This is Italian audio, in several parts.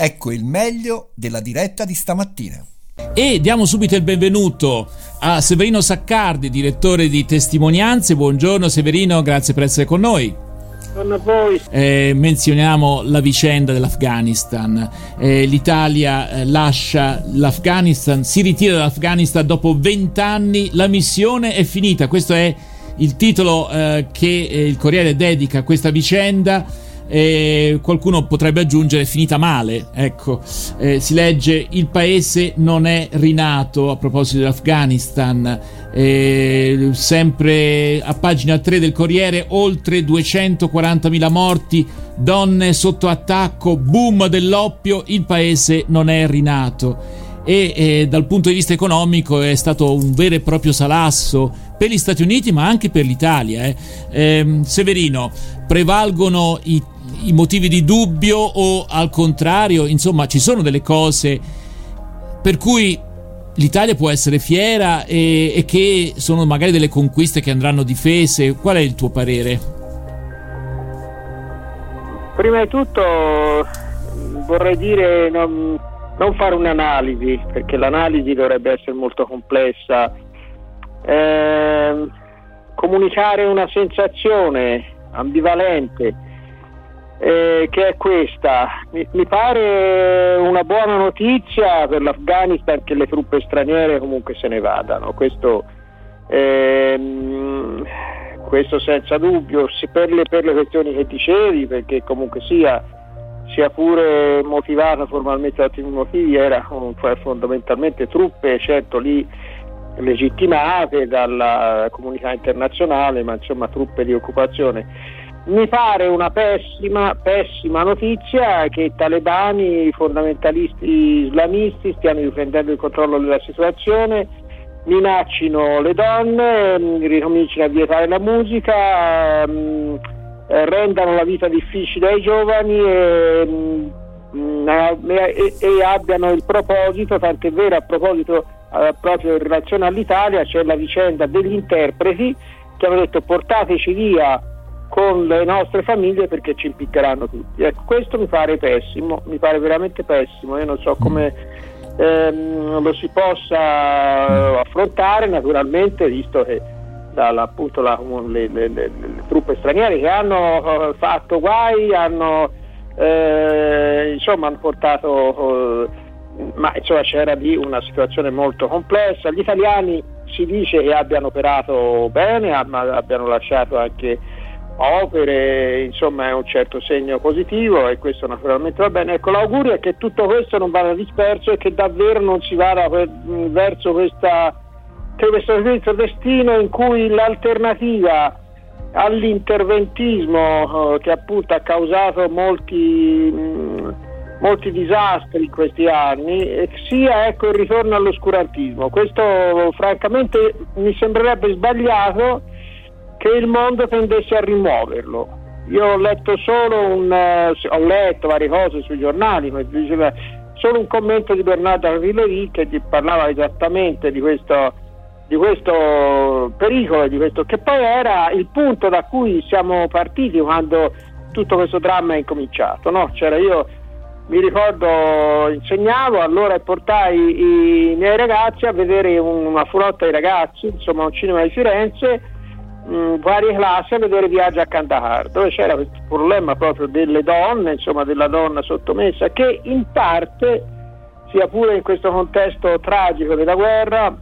Ecco il meglio della diretta di stamattina. E diamo subito il benvenuto a Severino Saccardi, direttore di Testimonianze. Buongiorno Severino, grazie per essere con noi. Buongiorno a voi. Eh, menzioniamo la vicenda dell'Afghanistan. Eh, L'Italia eh, lascia l'Afghanistan, si ritira dall'Afghanistan dopo vent'anni. La missione è finita. Questo è il titolo eh, che eh, il Corriere dedica a questa vicenda eh, qualcuno potrebbe aggiungere finita male. Ecco, eh, si legge il paese non è rinato a proposito dell'Afghanistan. Eh, sempre a pagina 3 del Corriere, oltre 240.000 morti, donne sotto attacco, boom dell'oppio, il paese non è rinato. E eh, dal punto di vista economico è stato un vero e proprio salasso per gli Stati Uniti ma anche per l'Italia. Eh. Ehm, Severino, prevalgono i i motivi di dubbio o al contrario, insomma ci sono delle cose per cui l'Italia può essere fiera e, e, che sono magari delle conquiste che andranno difese. Qual è il tuo parere? Prima di tutto vorrei dire non, non fare un'analisi, perché l'analisi dovrebbe essere molto complessa. Eh, comunicare una sensazione ambivalente eh, che è questa. Mi, mi, pare una buona notizia per l'Afghanistan che le truppe straniere comunque se ne vadano. Questo, ehm, questo senza dubbio, per le, per le, questioni che dicevi, perché comunque sia, sia pure motivata formalmente da altri motivi, erano fondamentalmente truppe, certo lì legittimate dalla comunità internazionale, ma insomma truppe di occupazione mi pare una pessima, pessima notizia che i talebani, i fondamentalisti islamisti stiano riprendendo il controllo della situazione, minaccino le donne, mm, ricomincino a vietare la musica, mm, eh, rendano la vita difficile ai giovani e, mm, e, e abbiano il proposito, tant'è vero a proposito proprio in relazione all'Italia, c'è la vicenda degli interpreti che hanno detto portateci via con le nostre famiglie perché ci impiccheranno tutti. Ecco, questo mi pare pessimo, mi pare veramente pessimo, io non so come ehm, lo si possa affrontare naturalmente, visto che dalla, appunto, la, le, le, le, le, truppe straniere che hanno uh, fatto guai, hanno, eh, insomma, hanno portato, uh, ma insomma c'era lì una situazione molto complessa, gli italiani si dice che abbiano operato bene, abbiano lasciato anche opere, insomma è un certo segno positivo e questo naturalmente va bene. Ecco, l'augurio è che tutto questo non vada disperso e che davvero non si vada verso questa, questo destino in cui l'alternativa all'interventismo eh, che appunto ha causato molti, molti disastri in questi anni sia ecco, il ritorno all'oscurantismo. Questo francamente mi sembrerebbe sbagliato che il mondo tendesse a rimuoverlo. Io ho letto solo un, uh, ho letto varie cose sui giornali, ma diceva solo un commento di Bernardo Rileri che parlava esattamente di questo, di questo pericolo, di questo, che poi era il punto da cui siamo partiti quando tutto questo dramma è incominciato. No? Io mi ricordo insegnavo allora portai i miei ragazzi a vedere una flotta di ragazzi, insomma un cinema di Firenze mh, mm, varie classi a vedere Viaggio a Kandahar, dove c'era questo problema proprio delle donne, insomma della donna sottomessa, che in parte, sia pure in questo contesto tragico della guerra,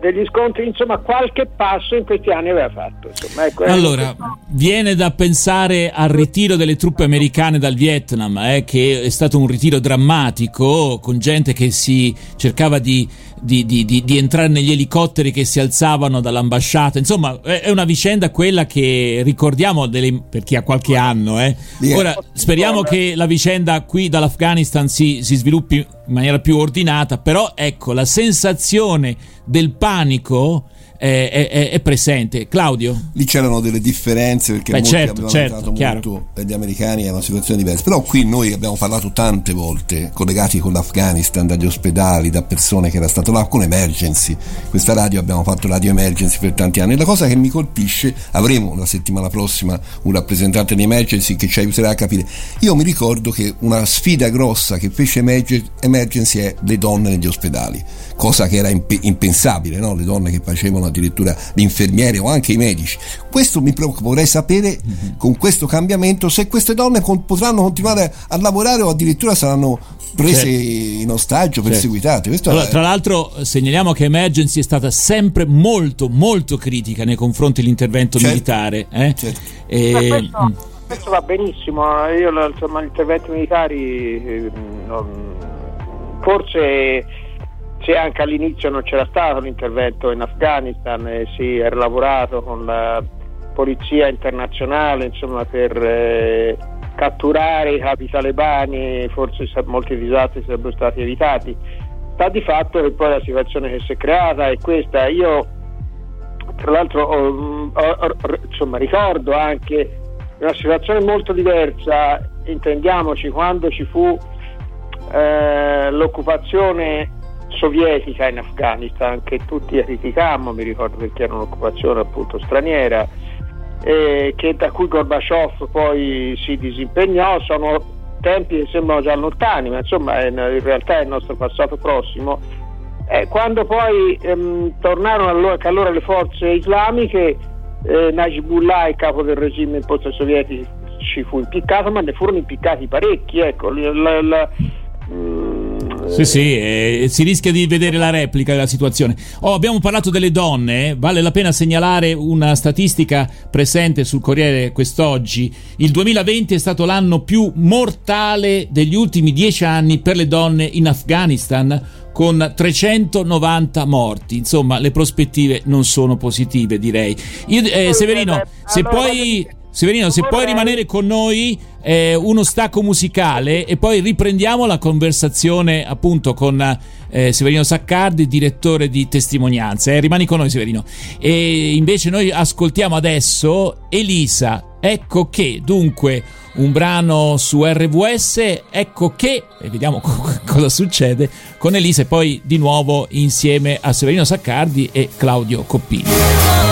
degli scontri, insomma qualche passo in questi anni aveva fatto. Insomma, ecco, allora, viene da pensare al ritiro delle truppe americane dal Vietnam, eh, che è stato un ritiro drammatico, con gente che si cercava di, di, di, di, entrare negli elicotteri che si alzavano dall'ambasciata. Insomma, è una vicenda quella che ricordiamo delle, per chi ha qualche anno. Eh. Ora, speriamo che la vicenda qui dall'Afghanistan si, si sviluppi in maniera più ordinata, però ecco, la sensazione del panico è, è, è, presente. Claudio? Lì c'erano delle differenze perché Beh, molti certo, avevano certo, molto e gli americani è una situazione diversa. Però qui noi abbiamo parlato tante volte, collegati con l'Afghanistan, dagli ospedali, da persone che era stato là, con emergency. Questa radio abbiamo fatto radio emergency per tanti anni. E la cosa che mi colpisce, avremo la settimana prossima un rappresentante di emergency che ci aiuterà a capire. Io mi ricordo che una sfida grossa che fece emergency è le donne negli ospedali, cosa che era impensabile, no? le donne che facevano addirittura gli infermieri o anche i medici. Questo mi preoccupa, vorrei sapere mm-hmm. con questo cambiamento se queste donne con, potranno continuare a lavorare o addirittura saranno prese certo. in ostaggio, perseguitate. Certo. Allora, è... Tra l'altro segnaliamo che Emergency è stata sempre molto molto critica nei confronti dell'intervento certo. militare. Eh? Certo. E... Questo, mm. questo, va benissimo, io insomma gli interventi militari eh, non, forse se anche all'inizio non c'era stato l'intervento in Afghanistan e si era lavorato con la polizia internazionale insomma, per eh, catturare i capi talebani, forse molti disastri sarebbero stati evitati. Sta di fatto che poi la situazione che si è creata è questa. Io tra l'altro ho, ho, insomma, ricordo anche una situazione molto diversa, intendiamoci, quando ci fu eh, l'occupazione sovietica in Afghanistan che tutti criticammo, mi ricordo perché era un'occupazione appunto straniera, eh, che, da cui Gorbaciov poi si disimpegnò, sono tempi che sembrano già lontani, ma insomma in, realtà è il nostro passato prossimo. Eh, quando poi ehm, tornarono allora, allora, le forze islamiche, eh, Najibullah, il capo del regime in posti sovietici, ci fu impiccato, ma ne furono impiccati parecchi. Ecco, la, la, sì, sì, eh, si rischia di vedere la replica della situazione. Oh, abbiamo parlato delle donne, eh. vale la pena segnalare una statistica presente sul Corriere quest'oggi. Il 2020 è stato l'anno più mortale degli ultimi dieci anni per le donne in Afghanistan con 390 morti. Insomma, le prospettive non sono positive, direi. Io, eh, Severino, se poi Severino, se puoi rimanere con noi, eh, uno stacco musicale e poi riprendiamo la conversazione appunto con eh, Severino Saccardi, direttore di testimonianze. Eh, rimani con noi, Severino. E invece noi ascoltiamo adesso Elisa. Ecco che, dunque, un brano su RVS. Ecco che, e vediamo cosa succede con Elisa e poi di nuovo insieme a Severino Saccardi e Claudio Coppini.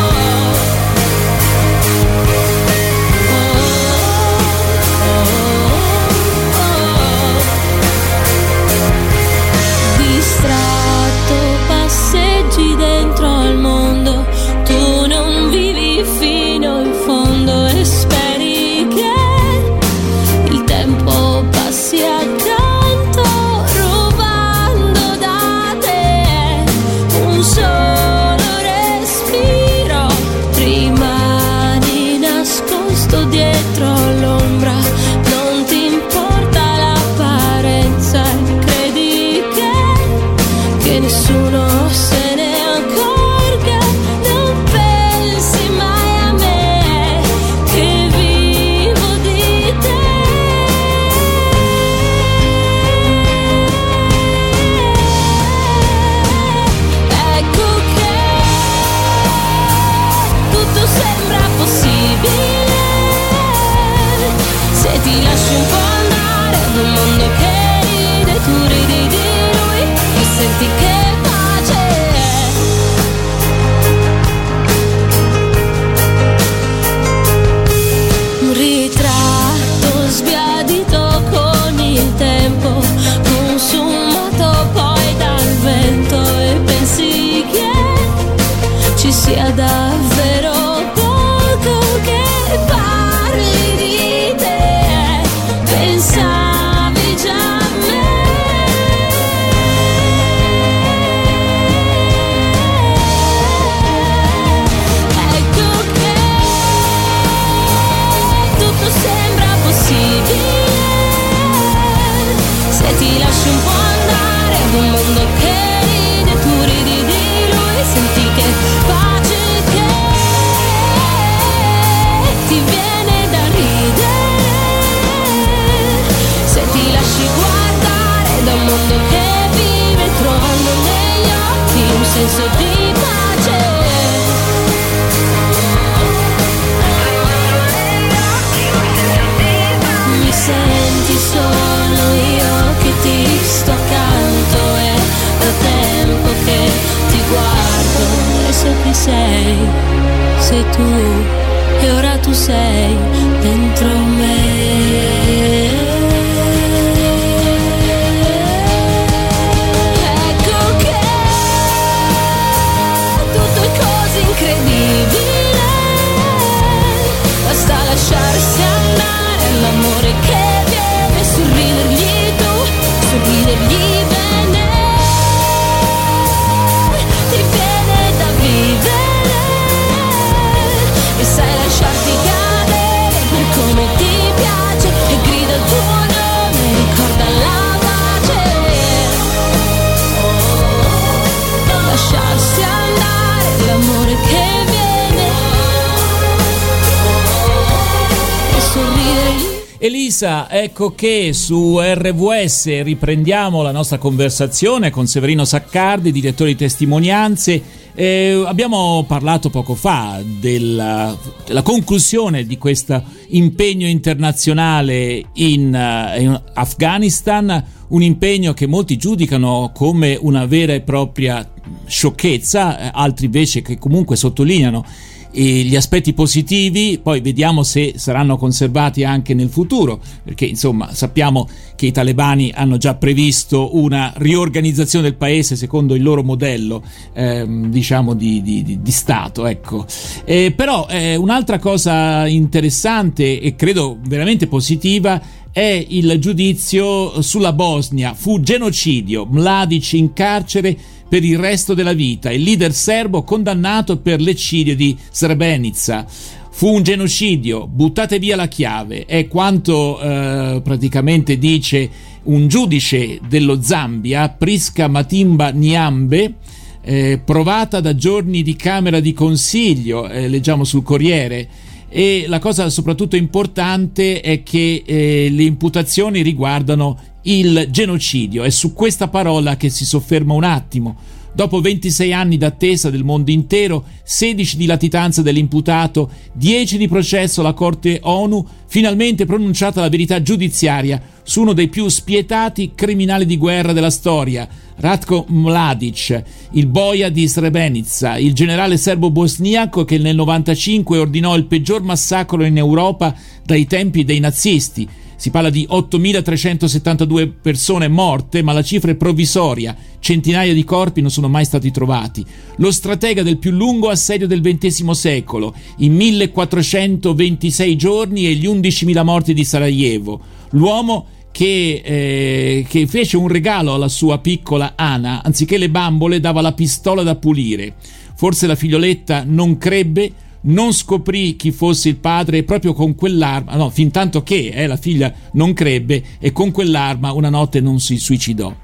Elisa, ecco che su RVS riprendiamo la nostra conversazione con Severino Saccardi, direttore di testimonianze. Eh, abbiamo parlato poco fa della, della conclusione di questo impegno internazionale in, uh, in Afghanistan, un impegno che molti giudicano come una vera e propria sciocchezza, eh, altri invece che comunque sottolineano gli aspetti positivi, poi vediamo se saranno conservati anche nel futuro, perché insomma sappiamo che i talebani hanno già previsto una riorganizzazione del paese secondo il loro modello ehm, diciamo di, di, di, Stato. Ecco. Eh, però eh, un'altra cosa interessante e credo veramente positiva è il giudizio sulla Bosnia. Fu genocidio, Mladic in carcere per il resto della vita, il leader serbo condannato per l'eccidio di Srebrenica. Fu un genocidio, buttate via la chiave, è quanto eh, praticamente dice un giudice dello Zambia, Prisca Matimba Niambe, eh, provata da giorni di Camera di Consiglio, eh, leggiamo sul Corriere. E la cosa soprattutto importante è che eh, le imputazioni riguardano il genocidio. È su questa parola che si sofferma un attimo. Dopo 26 anni d'attesa del mondo intero, 16 di latitanza dell'imputato, 10 di processo alla Corte ONU, finalmente pronunciata la verità giudiziaria su uno dei più spietati criminali di guerra della storia, Ratko Mladic, il boia di Srebrenica, il generale serbo-bosniaco che nel 95 ordinò il peggior massacro in Europa dai tempi dei nazisti si parla di 8.372 persone morte, ma la cifra è provvisoria. Centinaia di corpi non sono mai stati trovati. Lo stratega del più lungo assedio del XX secolo, i 1426 giorni e gli 11.000 morti di Sarajevo. L'uomo che, eh, che, fece un regalo alla sua piccola Ana, anziché le bambole dava la pistola da pulire. Forse la figlioletta non crebbe, non scoprì chi fosse il padre proprio con quell'arma, no, fin tanto che eh, la figlia non crebbe e con quell'arma una notte non si suicidò.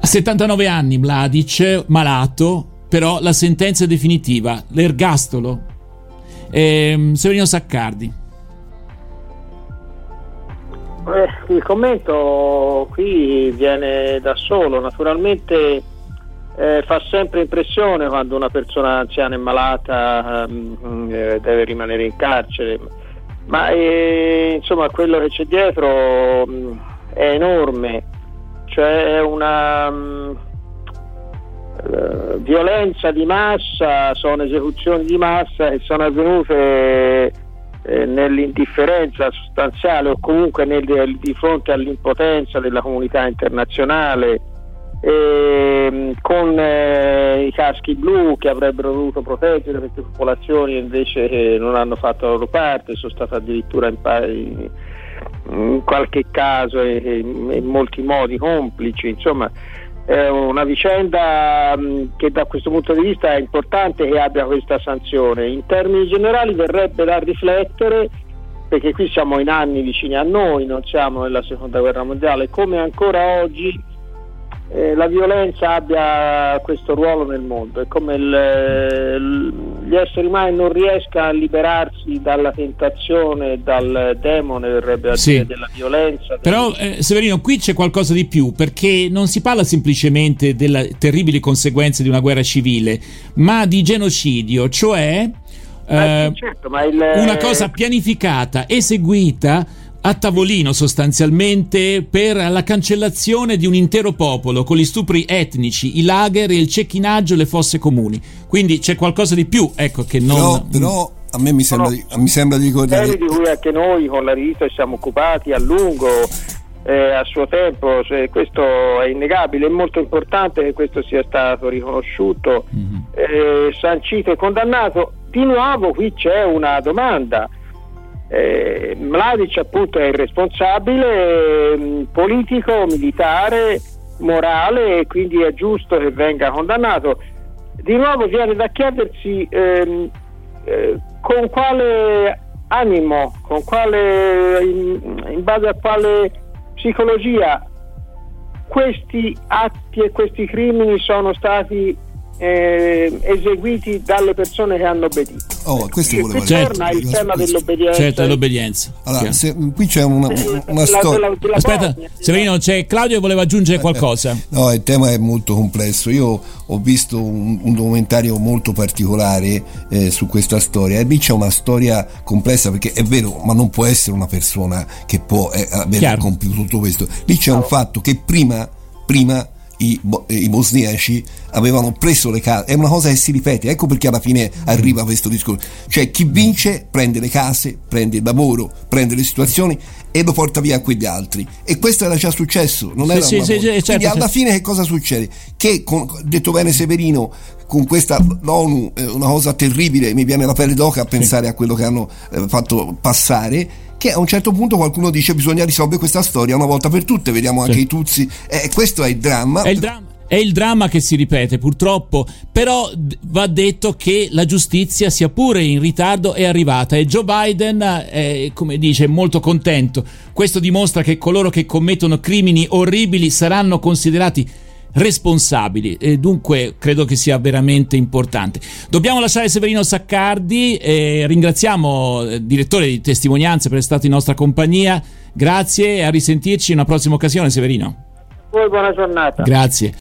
A 79 anni Mladic, malato, però la sentenza è definitiva, l'ergastolo. Eh, Severino Saccardi. Eh, il commento qui viene da solo, naturalmente eh, fa sempre impressione quando una persona anziana e malata ehm, eh, deve rimanere in carcere, ma eh, insomma quello che c'è dietro mh, mm, è enorme, cioè è una mh, mm, eh, violenza di massa, sono esecuzioni di massa che sono avvenute eh, nell'indifferenza sostanziale o comunque nel, di fronte all'impotenza della comunità internazionale eh, con eh, i caschi blu che avrebbero dovuto proteggere queste popolazioni invece eh, non hanno fatto la loro parte, sono state addirittura in, pari, in qualche caso e in molti modi complici, insomma è una vicenda mh, che da questo punto di vista è importante che abbia questa sanzione. In termini generali verrebbe da riflettere perché qui siamo in anni vicini a noi, non siamo nella seconda guerra mondiale, come ancora oggi eh, la violenza abbia questo ruolo nel mondo, è come il, gli esseri umani non riescano a liberarsi dalla tentazione, dal demone verrebbe a sì. dire, della violenza. Però eh, Severino, qui c'è qualcosa di più, perché non si parla semplicemente delle terribili conseguenze di una guerra civile, ma di genocidio, cioè... Eh, certo, il... una cosa pianificata, eseguita a tavolino sostanzialmente per la cancellazione di un intero popolo con gli stupri etnici, i lager, il cecchinaggio e le fosse comuni. Quindi c'è qualcosa di più, ecco, che non... Però, però a me mi sembra, di, mi sembra di ricordare... di cui anche noi con la rivista siamo occupati a lungo, eh, a suo tempo, cioè, questo è innegabile, è molto importante che questo sia stato riconosciuto, mm-hmm. eh, sancito e condannato. Di nuovo qui c'è una domanda Eh, Mladic appunto è il responsabile eh, politico, militare, morale e quindi è giusto che venga condannato. Di nuovo viene da chiedersi ehm, eh, con quale animo, con quale, in, in base a quale psicologia questi atti e questi crimini sono stati eh, eseguiti dalle persone che hanno obbedito. Oh, questo E volevo qui Certo. torna il tema dell'obbedienza. Certo, l'obbedienza. Allora, se- qui c'è una, una storia. Aspetta, Bosnia. Severino, c'è Claudio che voleva aggiungere qualcosa. No, il tema è molto complesso. Io ho visto un, un documentario molto particolare eh, su questa storia e lì c'è una storia complessa perché è vero, ma non può essere una persona che può eh, aver Chiaro. compiuto tutto questo. Lì c'è un fatto che prima, prima i, bo- eh, i bosniaci avevano preso le case, è una cosa che si ripete, ecco perché alla fine arriva questo discorso. Cioè chi vince prende le case, prende il lavoro, prende le situazioni e lo porta via a quegli altri. E questo era già successo, non Sì, era sì, una sì, sì, certo, Quindi alla certo. fine che cosa succede? Che, con, detto bene Severino, con questa l'ONU è una cosa terribile, mi viene la pelle d'oca a pensare a quello che hanno eh, fatto passare, che a un certo punto qualcuno dice bisogna risolvere questa storia una volta per tutte, vediamo anche Sì. i Tuzzi, eh, questo è il dramma. È il dramma. È il dramma che si ripete purtroppo, però va detto che la giustizia, sia pure in ritardo, è arrivata e Joe Biden, è, come dice, molto contento. Questo dimostra che coloro che commettono crimini orribili saranno considerati responsabili e dunque credo che sia veramente importante. Dobbiamo lasciare Severino Saccardi e ringraziamo il direttore di testimonianze per essere stato in nostra compagnia. Grazie e a risentirci in una prossima occasione Severino. Voi buona giornata. Grazie.